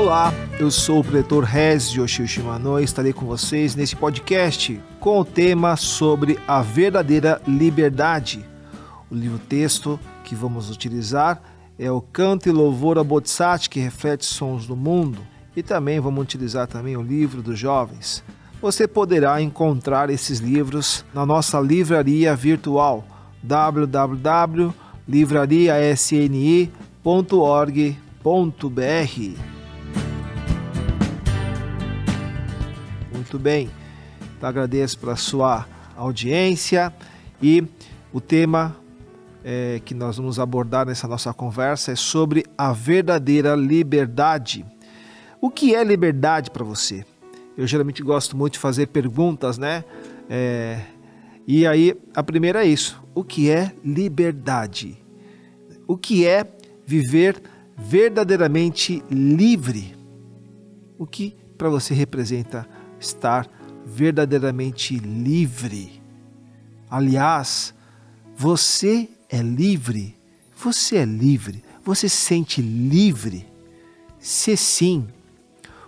Olá, eu sou o pretor Rezio Shimano e estarei com vocês nesse podcast com o tema sobre a verdadeira liberdade. O livro-texto que vamos utilizar é o Canto e Louvor a Bodhisattva, que reflete sons do mundo, e também vamos utilizar também o livro dos jovens. Você poderá encontrar esses livros na nossa livraria virtual www.livrariasni.org.br. Muito bem, então, agradeço pela sua audiência e o tema é, que nós vamos abordar nessa nossa conversa é sobre a verdadeira liberdade. O que é liberdade para você? Eu geralmente gosto muito de fazer perguntas, né? É, e aí, a primeira é isso: o que é liberdade? O que é viver verdadeiramente livre? O que para você representa liberdade? Estar verdadeiramente livre. Aliás, você é livre. Você é livre. Você se sente livre? Se sim,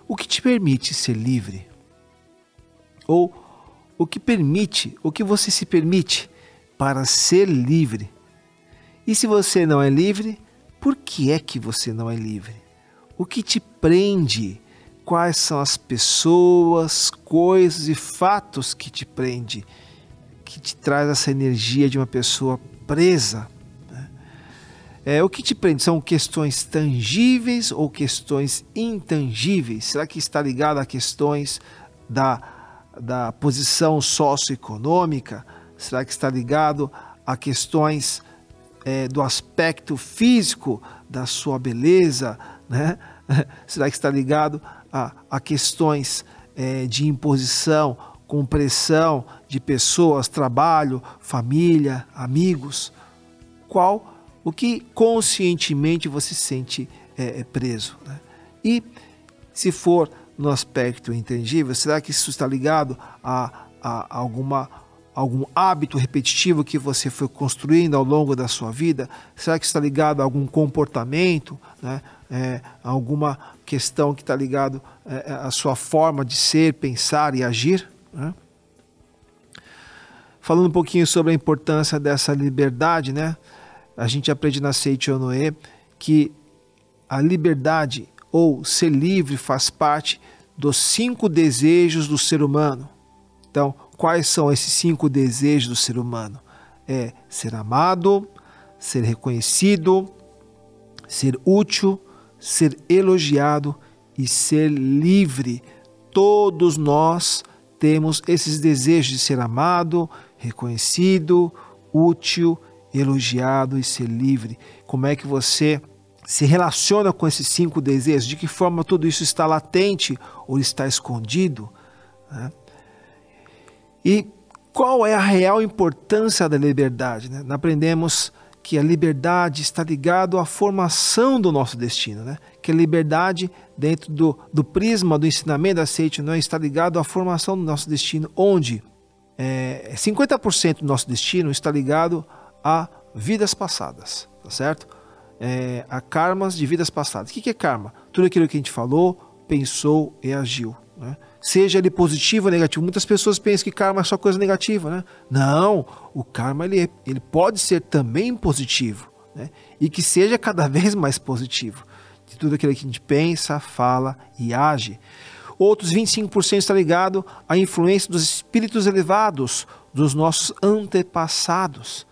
o que te permite ser livre? Ou o que permite, o que você se permite para ser livre? E se você não é livre, por que é que você não é livre? O que te prende? Quais são as pessoas, coisas e fatos que te prende, que te traz essa energia de uma pessoa presa. Né? É, o que te prende são questões tangíveis ou questões intangíveis? Será que está ligado a questões da, da posição socioeconômica? Será que está ligado a questões é, do aspecto físico da sua beleza? Né? Será que está ligado a, a questões é, de imposição, compressão de pessoas, trabalho, família, amigos? Qual o que conscientemente você sente é, é preso? Né? E se for no aspecto intangível, será que isso está ligado a, a alguma algum hábito repetitivo que você foi construindo ao longo da sua vida? Será que está ligado a algum comportamento, né? É, alguma questão que está ligado é, à sua forma de ser, pensar e agir? Né? Falando um pouquinho sobre a importância dessa liberdade, né? A gente aprende na Seiichi Onoe que a liberdade ou ser livre faz parte dos cinco desejos do ser humano. Então, quais são esses cinco desejos do ser humano? É ser amado, ser reconhecido, ser útil, ser elogiado e ser livre. Todos nós temos esses desejos de ser amado, reconhecido, útil, elogiado e ser livre. Como é que você se relaciona com esses cinco desejos? De que forma tudo isso está latente ou está escondido? Né? E qual é a real importância da liberdade? Né? Aprendemos que a liberdade está ligada à formação do nosso destino, né? que a liberdade, dentro do, do prisma do ensinamento da Seiichi não está ligado à formação do nosso destino, onde é, 50% do nosso destino está ligado a vidas passadas, tá certo? É, a karmas de vidas passadas. O que é karma? Tudo aquilo que a gente falou, pensou e agiu. Né? Seja ele positivo ou negativo. Muitas pessoas pensam que karma é só coisa negativa. Né? Não, o karma ele, ele pode ser também positivo. Né? E que seja cada vez mais positivo. De tudo aquilo que a gente pensa, fala e age. Outros 25% está ligado à influência dos espíritos elevados, dos nossos antepassados.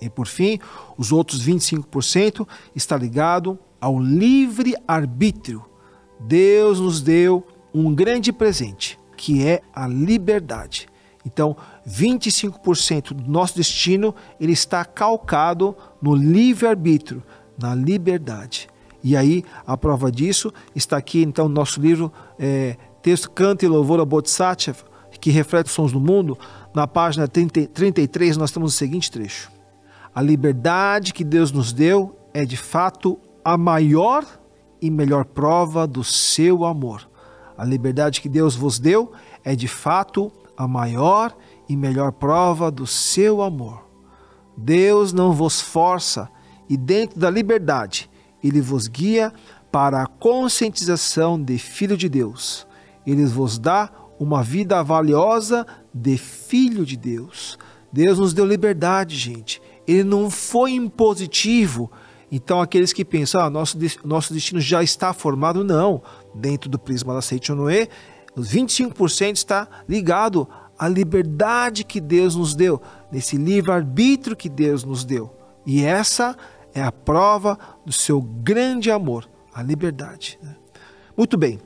E por fim, os outros 25% está ligado ao livre arbítrio. Deus nos deu um grande presente, que é a liberdade. Então, 25% do nosso destino ele está calcado no livre-arbítrio, na liberdade. E aí, a prova disso está aqui, então, no nosso livro, é, Texto Canta e Louvor a Bodhisattva, que reflete os sons do mundo. Na página 30, 33, nós temos o seguinte trecho: A liberdade que Deus nos deu é de fato a maior e melhor prova do seu amor. A liberdade que Deus vos deu é de fato a maior e melhor prova do seu amor. Deus não vos força e dentro da liberdade ele vos guia para a conscientização de filho de Deus. Ele vos dá uma vida valiosa de filho de Deus. Deus nos deu liberdade, gente. Ele não foi impositivo. Então, aqueles que pensam, ah, nosso, nosso destino já está formado, não. Dentro do prisma da Seite Noé, os 25% está ligado à liberdade que Deus nos deu, nesse livre-arbítrio que Deus nos deu. E essa é a prova do seu grande amor, a liberdade. Né? Muito bem.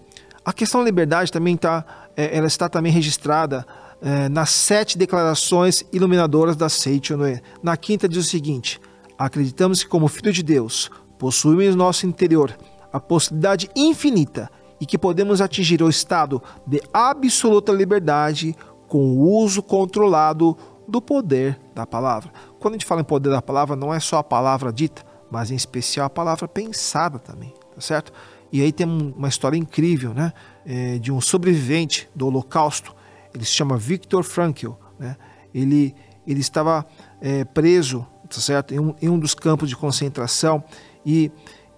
A questão da liberdade também está, é, ela está também registrada é, nas sete declarações iluminadoras da Seite Noé. Na quinta diz o seguinte: acreditamos que como filho de Deus possuímos em nosso interior a possibilidade infinita e que podemos atingir o estado de absoluta liberdade com o uso controlado do poder da palavra. Quando a gente fala em poder da palavra, não é só a palavra dita, mas em especial a palavra pensada também, tá certo? E aí tem uma história incrível, né? É, de um sobrevivente do Holocausto. Ele se chama Viktor Frankl, né? Ele ele estava é, preso, tá certo? Em um, em um dos campos de concentração e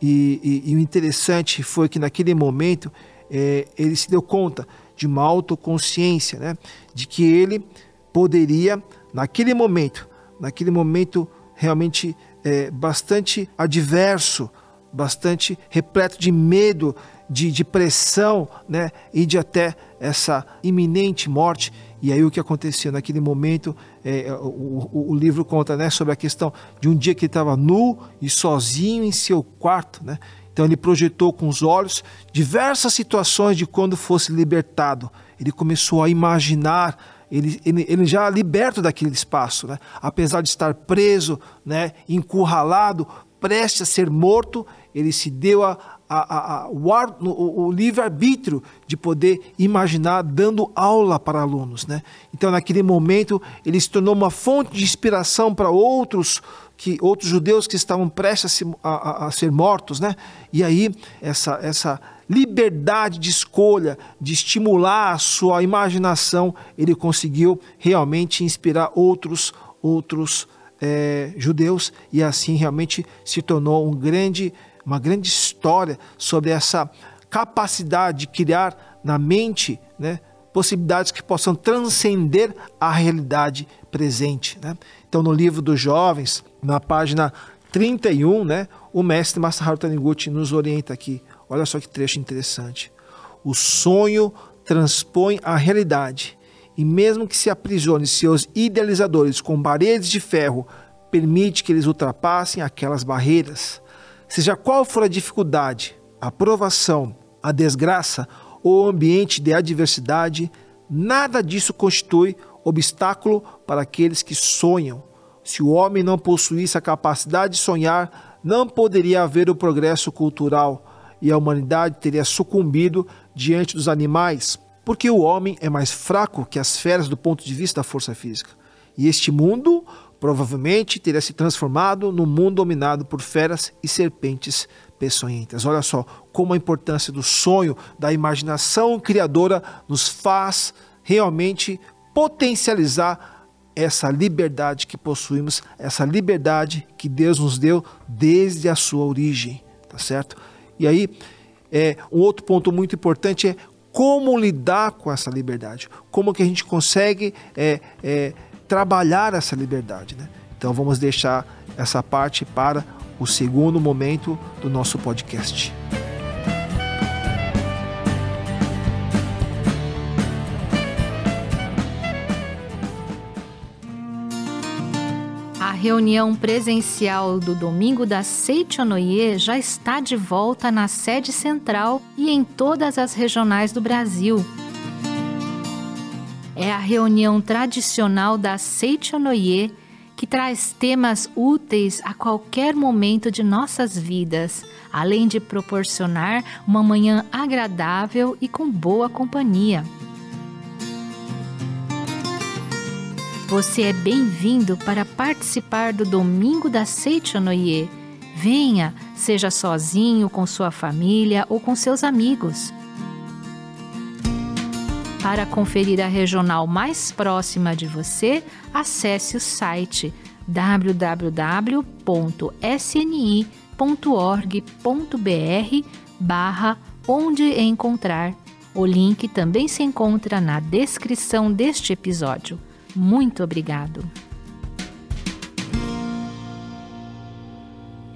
e, e, e o interessante foi que naquele momento é, ele se deu conta de uma autoconsciência, né? de que ele poderia, naquele momento, naquele momento realmente é, bastante adverso, bastante repleto de medo, de, de pressão né? e de até essa iminente morte, e aí o que aconteceu naquele momento, é, o, o, o, livro conta né, sobre a questão de um dia que ele estava nu e sozinho em seu quarto, né? Então ele projetou com os olhos diversas situações de quando fosse libertado. Ele começou a imaginar ele, ele, ele, já liberto daquele espaço, né? apesar de estar preso, né? encurralado, prestes a ser morto, ele se deu a, a, a, o, o, o livre-arbítrio de poder imaginar dando aula para alunos. Né? Então, naquele momento, ele se tornou uma fonte de inspiração para outros que outros judeus que estavam prestes a, a, a ser mortos. Né? E aí, essa, essa liberdade de escolha, de estimular a sua imaginação, ele conseguiu realmente inspirar outros, outros é, judeus e assim realmente se tornou um grande uma grande história sobre essa capacidade de criar na mente né, possibilidades que possam transcender a realidade presente. Né? Então, no livro dos jovens, na página 31, né, o mestre Masaharu Taniguchi nos orienta aqui. Olha só que trecho interessante. O sonho transpõe a realidade e mesmo que se aprisione seus idealizadores com paredes de ferro, permite que eles ultrapassem aquelas barreiras. Seja qual for a dificuldade, a provação, a desgraça ou o ambiente de adversidade, nada disso constitui obstáculo para aqueles que sonham. Se o homem não possuísse a capacidade de sonhar, não poderia haver o progresso cultural e a humanidade teria sucumbido diante dos animais, porque o homem é mais fraco que as feras do ponto de vista da força física. E este mundo provavelmente teria se transformado num mundo dominado por feras e serpentes peçonhentas. Olha só como a importância do sonho, da imaginação criadora nos faz realmente potencializar essa liberdade que possuímos, essa liberdade que Deus nos deu desde a sua origem, tá certo? E aí, é, um outro ponto muito importante é como lidar com essa liberdade, como que a gente consegue é, é, trabalhar essa liberdade. Né? Então vamos deixar essa parte para o segundo momento do nosso podcast. A reunião presencial do domingo da Seichonoye já está de volta na sede central e em todas as regionais do Brasil é a reunião tradicional da Seichonoye, que traz temas úteis a qualquer momento de nossas vidas, além de proporcionar uma manhã agradável e com boa companhia. Você é bem-vindo para participar do Domingo da Seichonoye. Venha, seja sozinho, com sua família ou com seus amigos. Para conferir a regional mais próxima de você, acesse o site www.sni.org.br barra onde encontrar. O link também se encontra na descrição deste episódio. Muito obrigado.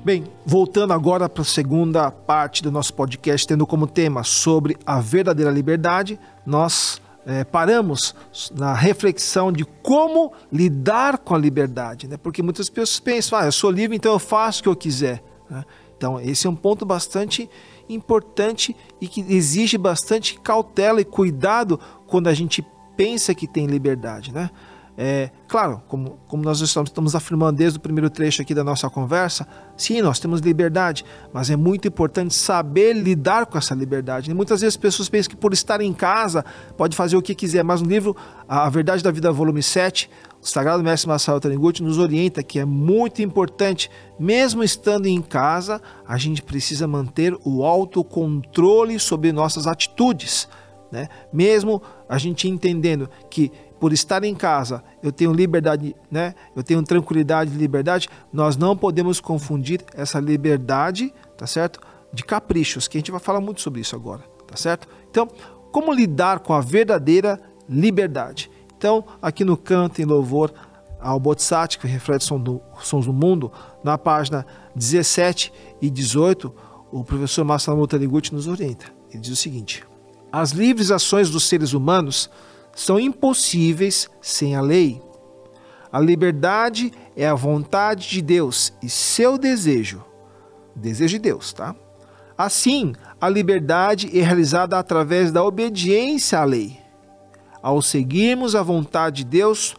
Bem, voltando agora para a segunda parte do nosso podcast, tendo como tema sobre a verdadeira liberdade, nós é, paramos na reflexão de como lidar com a liberdade, né? porque muitas pessoas pensam, ah, eu sou livre, então eu faço o que eu quiser. Né? Então, esse é um ponto bastante importante e que exige bastante cautela e cuidado quando a gente pensa que tem liberdade. Né? É, claro, como, como nós estamos, estamos afirmando desde o primeiro trecho aqui da nossa conversa, sim, nós temos liberdade, mas é muito importante saber lidar com essa liberdade. E muitas vezes as pessoas pensam que por estar em casa pode fazer o que quiser, mas no livro A Verdade da Vida, volume 7, o Sagrado Mestre Masaru Taniguchi nos orienta que é muito importante, mesmo estando em casa, a gente precisa manter o autocontrole sobre nossas atitudes. Né? Mesmo a gente entendendo que por estar em casa, eu tenho liberdade, né? Eu tenho tranquilidade e liberdade. Nós não podemos confundir essa liberdade, tá certo? De caprichos, que a gente vai falar muito sobre isso agora, tá certo? Então, como lidar com a verdadeira liberdade? Então, aqui no canto em louvor ao Bodhisattva, que reflete som do, sons do mundo, na página 17 e 18, o professor Masamu Taniguchi nos orienta. Ele diz o seguinte: As livres ações dos seres humanos são impossíveis sem a lei. A liberdade é a vontade de Deus e seu desejo. Desejo de Deus, tá? Assim, a liberdade é realizada através da obediência à lei. Ao seguirmos a vontade de Deus,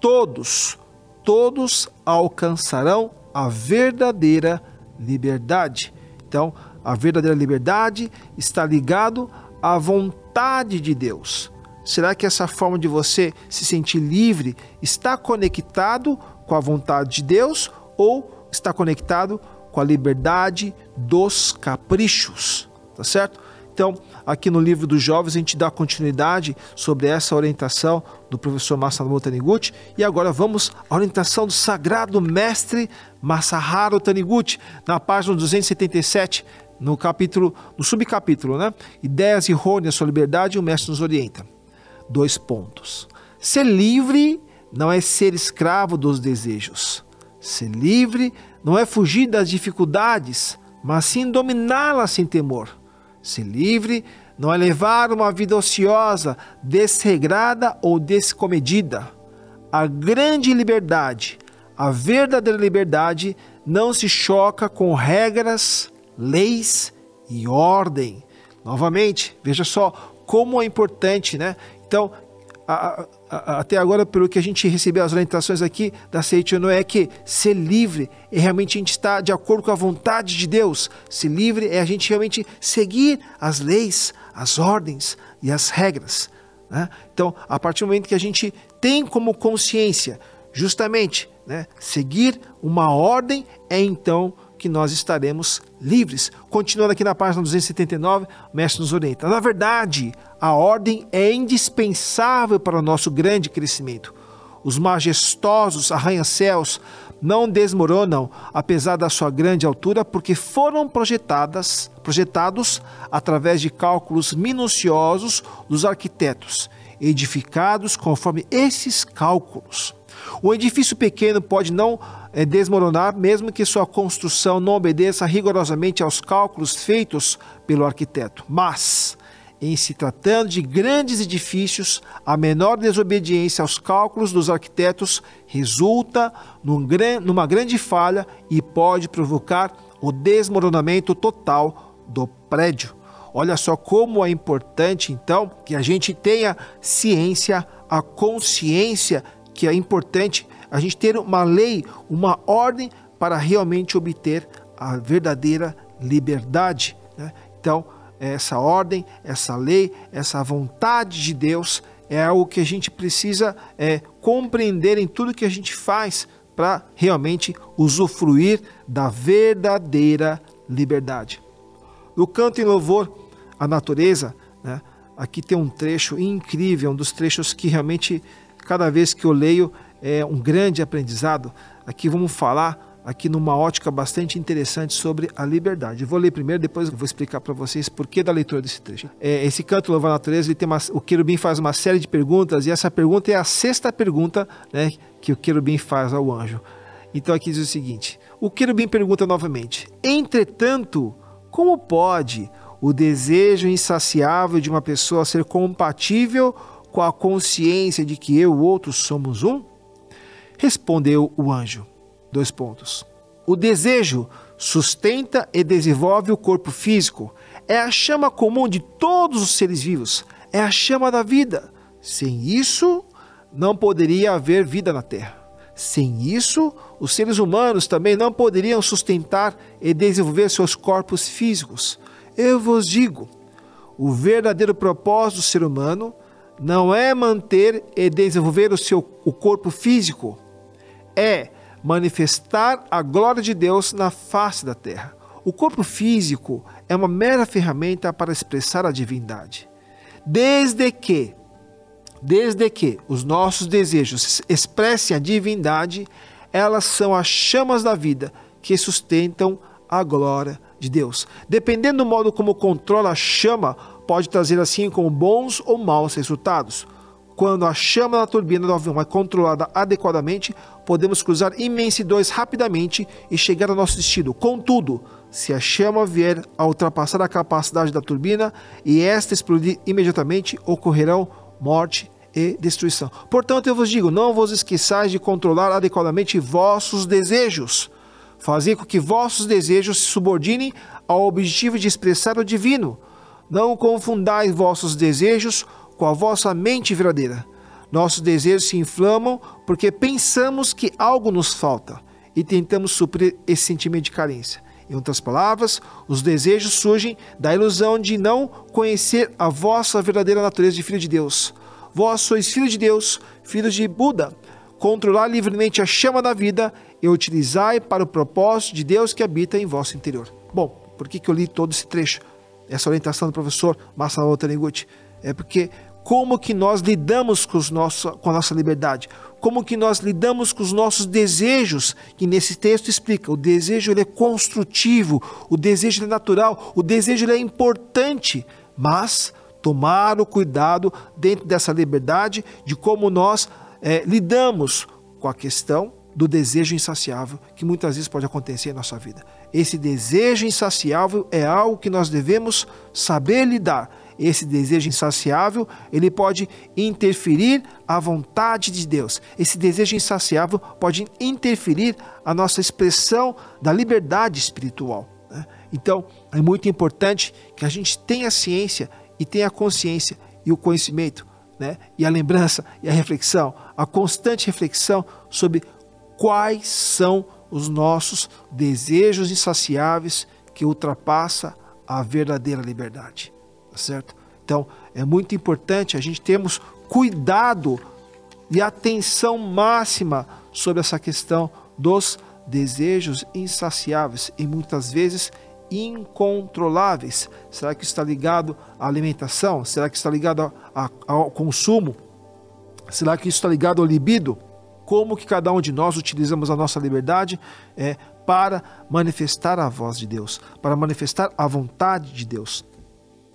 todos, todos alcançarão a verdadeira liberdade. Então, a verdadeira liberdade está ligado à vontade de Deus. Será que essa forma de você se sentir livre está conectado com a vontade de Deus ou está conectado com a liberdade dos caprichos? Tá certo? Então, aqui no livro dos jovens, a gente dá continuidade sobre essa orientação do professor Masaru Taniguchi. E agora vamos à orientação do sagrado mestre Masaharu Taniguchi, na página 277, no capítulo, no subcapítulo, né? Ideias errôneas sobre liberdade, o mestre nos orienta dois pontos. Ser livre não é ser escravo dos desejos. Ser livre não é fugir das dificuldades, mas sim dominá-las sem temor. Ser livre não é levar uma vida ociosa, desregrada ou descomedida. A grande liberdade, a verdadeira liberdade, não se choca com regras, leis e ordem. Novamente, veja só como é importante, né? Então, a, a, até agora, pelo que a gente recebeu as orientações aqui da Seichono, é que ser livre é realmente a gente estar de acordo com a vontade de Deus. Ser livre é a gente realmente seguir as leis, as ordens e as regras. Né? Então, a partir do momento que a gente tem como consciência justamente né, seguir uma ordem, é então que nós estaremos livres. Continuando aqui na página 279, o mestre nos orienta. Na verdade, a ordem é indispensável para o nosso grande crescimento. Os majestosos arranha-céus não desmoronam, apesar da sua grande altura, porque foram projetadas, projetados através de cálculos minuciosos dos arquitetos, edificados conforme esses cálculos. O edifício pequeno pode não é, desmoronar, mesmo que sua construção não obedeça rigorosamente aos cálculos feitos pelo arquiteto. Mas, em se tratando de grandes edifícios, a menor desobediência aos cálculos dos arquitetos resulta num, numa grande falha e pode provocar o desmoronamento total do prédio. Olha só como é importante, então, que a gente tenha ciência, a consciência que é importante a gente ter uma lei, uma ordem para realmente obter a verdadeira liberdade. Né? Então, essa ordem, essa lei, essa vontade de Deus é algo que a gente precisa é, compreender em tudo que a gente faz para realmente usufruir da verdadeira liberdade. No canto em louvor à natureza, né, aqui tem um trecho incrível, um dos trechos que realmente cada vez que eu leio é um grande aprendizado. Aqui vamos falar aqui numa ótica bastante interessante sobre a liberdade. Eu vou ler primeiro, depois vou explicar para vocês por que da leitura desse trecho. É, esse canto Louva a Natureza, ele tem uma, o querubim faz uma série de perguntas e essa pergunta é a sexta pergunta né, que o querubim faz ao anjo. Então aqui diz o seguinte: o querubim pergunta novamente: Entretanto, como pode o desejo insaciável de uma pessoa ser compatível com a consciência de que eu e o outro somos um? Respondeu o anjo. Dois pontos. O desejo sustenta e desenvolve o corpo físico. É a chama comum de todos os seres vivos. É a chama da vida. Sem isso, não poderia haver vida na Terra. Sem isso, os seres humanos também não poderiam sustentar e desenvolver seus corpos físicos. Eu vos digo: o verdadeiro propósito do ser humano não é manter e desenvolver o seu o corpo físico, é manifestar a glória de Deus na face da terra. O corpo físico é uma mera ferramenta para expressar a divindade. Desde que desde que os nossos desejos expressem a divindade, elas são as chamas da vida que sustentam a glória de Deus. Dependendo do modo como controla a chama, pode trazer assim como bons ou maus resultados. Quando a chama da turbina do avião é controlada adequadamente, podemos cruzar imensidões rapidamente e chegar ao nosso destino. Contudo, se a chama vier a ultrapassar a capacidade da turbina e esta explodir imediatamente, ocorrerão morte e destruição. Portanto, eu vos digo: não vos esqueçais de controlar adequadamente vossos desejos. Fazer com que vossos desejos se subordinem ao objetivo de expressar o divino. Não confundais vossos desejos com a vossa mente verdadeira. Nossos desejos se inflamam porque pensamos que algo nos falta e tentamos suprir esse sentimento de carência. Em outras palavras, os desejos surgem da ilusão de não conhecer a vossa verdadeira natureza de filho de Deus. Vós sois filhos de Deus, filhos de Buda. Controlar livremente a chama da vida e utilizai para o propósito de Deus que habita em vosso interior. Bom, por que, que eu li todo esse trecho? Essa orientação do professor Masaru Taniguchi? É porque como que nós lidamos com, os nossos, com a nossa liberdade, como que nós lidamos com os nossos desejos, que nesse texto explica, o desejo ele é construtivo, o desejo é natural, o desejo é importante, mas tomar o cuidado dentro dessa liberdade de como nós é, lidamos com a questão do desejo insaciável que muitas vezes pode acontecer em nossa vida. Esse desejo insaciável é algo que nós devemos saber lidar. Esse desejo insaciável, ele pode interferir a vontade de Deus. Esse desejo insaciável pode interferir a nossa expressão da liberdade espiritual. Né? Então, é muito importante que a gente tenha ciência e tenha consciência e o conhecimento, né? e a lembrança e a reflexão, a constante reflexão sobre quais são os nossos desejos insaciáveis que ultrapassa a verdadeira liberdade, certo? Então, é muito importante a gente termos cuidado e atenção máxima sobre essa questão dos desejos insaciáveis e muitas vezes incontroláveis. Será que está ligado à alimentação? Será que está ligado ao consumo? Será que isso está ligado ao libido? como que cada um de nós utilizamos a nossa liberdade é, para manifestar a voz de Deus, para manifestar a vontade de Deus.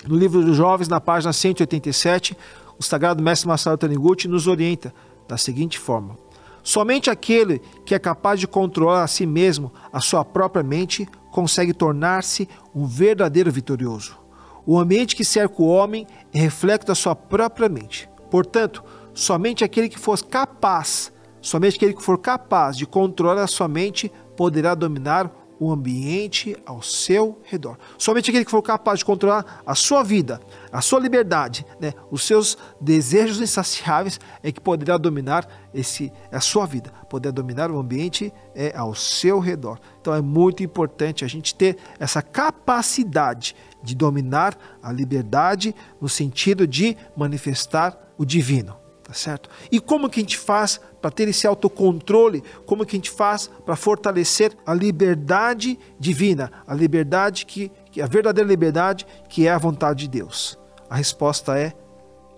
No livro dos Jovens, na página 187, o sagrado mestre Masaru Taniguchi nos orienta da seguinte forma: Somente aquele que é capaz de controlar a si mesmo, a sua própria mente, consegue tornar-se um verdadeiro vitorioso. O ambiente que cerca o homem é reflexo da sua própria mente. Portanto, somente aquele que for capaz Somente aquele que for capaz de controlar a sua mente poderá dominar o ambiente ao seu redor. Somente aquele que for capaz de controlar a sua vida, a sua liberdade, né, os seus desejos insaciáveis é que poderá dominar esse a sua vida, poderá dominar o ambiente é ao seu redor. Então é muito importante a gente ter essa capacidade de dominar a liberdade no sentido de manifestar o divino tá certo? E como que a gente faz para ter esse autocontrole? Como que a gente faz para fortalecer a liberdade divina, a liberdade que, que a verdadeira liberdade que é a vontade de Deus? A resposta é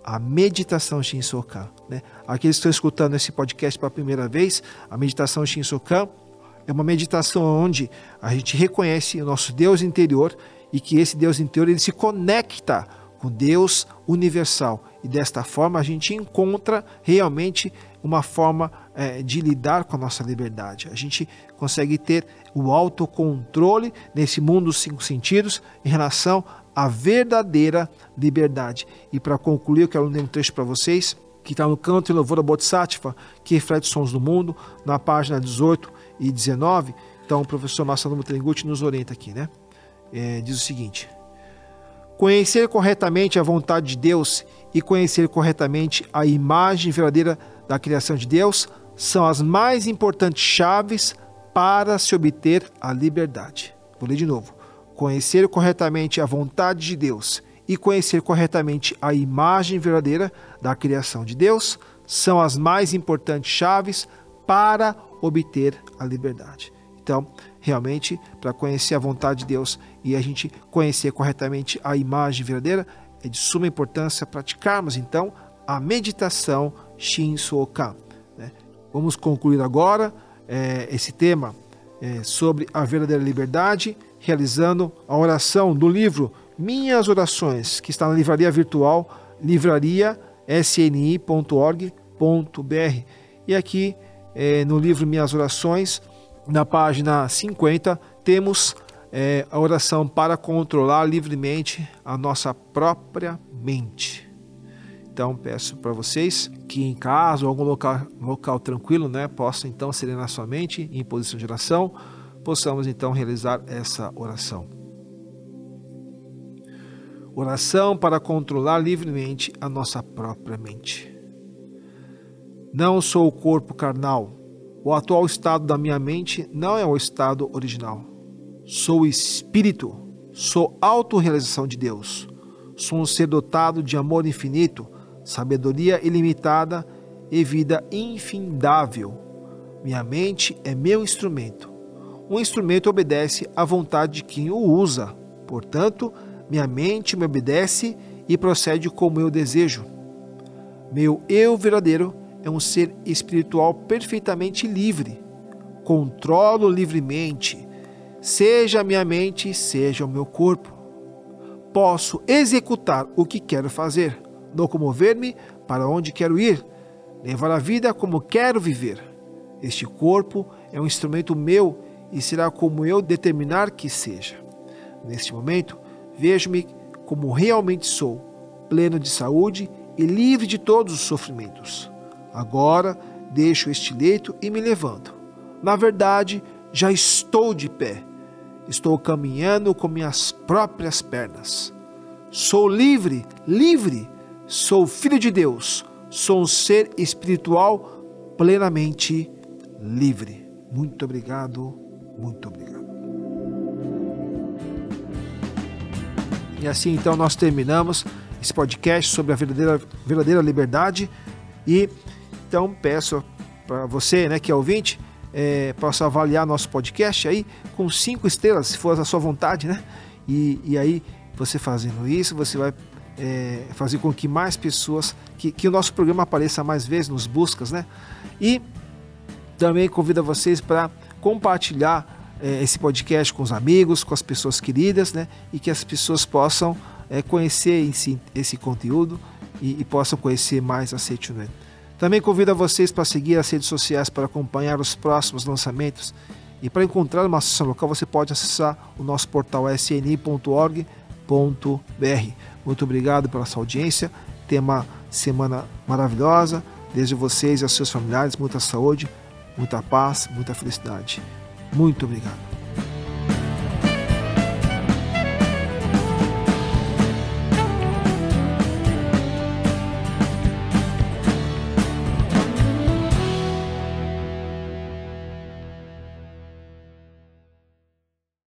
a meditação Shinsokan. Né? Aqueles que estão escutando esse podcast pela primeira vez, a meditação Shinsokan É uma meditação onde a gente reconhece o nosso Deus interior e que esse Deus interior ele se conecta com Deus universal. E desta forma a gente encontra realmente uma forma é, de lidar com a nossa liberdade. A gente consegue ter o autocontrole nesse mundo dos cinco sentidos em relação à verdadeira liberdade. E para concluir, eu quero ler um trecho para vocês que está no canto em louvor a Bodhisattva, que reflete os sons do mundo, na página 18 e 19. Então o professor Masamu Tenguchi nos orienta aqui, né? É, diz o seguinte: Conhecer corretamente a vontade de Deus e conhecer corretamente a imagem verdadeira da criação de Deus são as mais importantes chaves para se obter a liberdade. Vou ler de novo. Conhecer corretamente a vontade de Deus e conhecer corretamente a imagem verdadeira da criação de Deus são as mais importantes chaves para obter a liberdade. Então, realmente, para conhecer a vontade de Deus e a gente conhecer corretamente a imagem verdadeira, é de suma importância praticarmos então a meditação Shinsokan. Né? Vamos concluir agora é, esse tema é, sobre a verdadeira liberdade, realizando a oração do livro minhas Orações, que está na livraria virtual livrariasni.org.br. E aqui é, no livro Minhas Orações, na página 50, temos é, a oração para controlar livremente a nossa própria mente. Então peço para vocês que em casa ou algum local, local tranquilo, né, possa então serenar sua mente em posição de oração, possamos então realizar essa oração. Oração para controlar livremente a nossa própria mente. Não sou o corpo carnal. O atual estado da minha mente não é o estado original. Sou espírito. Sou autorrealização de Deus. Sou um ser dotado de amor infinito, sabedoria ilimitada e vida infindável. Minha mente é meu instrumento. Um instrumento obedece à vontade de quem o usa. Portanto, minha mente me obedece e procede como eu desejo. Meu eu verdadeiro é um ser espiritual perfeitamente livre. Controlo livremente, seja a minha mente, seja o meu corpo. Posso executar o que quero fazer, locomover-me para onde quero ir, levar a vida como quero viver. Este corpo é um instrumento meu e será como eu determinar que seja. Neste momento, Vejo-me como realmente sou, pleno de saúde e livre de todos os sofrimentos. Agora deixo este leito e me levanto. Na verdade, já estou de pé. Estou caminhando com minhas próprias pernas. Sou livre, livre. Sou filho de Deus. Sou um ser espiritual plenamente livre. Muito obrigado, muito obrigado. E assim então nós terminamos esse podcast sobre a verdadeira, verdadeira liberdade. E então peço para você, né, que é ouvinte, é, possa avaliar nosso podcast aí com cinco estrelas, se for a sua vontade, né? E, e aí você fazendo isso, você vai é, fazer com que mais pessoas, que, que o nosso programa apareça mais vezes nos buscas, né? E também convido vocês para compartilhar é, esse podcast com os amigos, com as pessoas queridas, né? E que as pessoas possam é, conhecer esse, esse conteúdo e, e, possam conhecer mais a Seitunet. Também convido a vocês para seguir as redes sociais para acompanhar os próximos lançamentos. E para encontrar uma sessão local, você pode acessar o nosso portal sni.org.br. Muito obrigado pela sua audiência. Tenha uma semana maravilhosa. Desejo vocês e aos seus familiares muita saúde, muita paz, muita felicidade. Muito obrigado.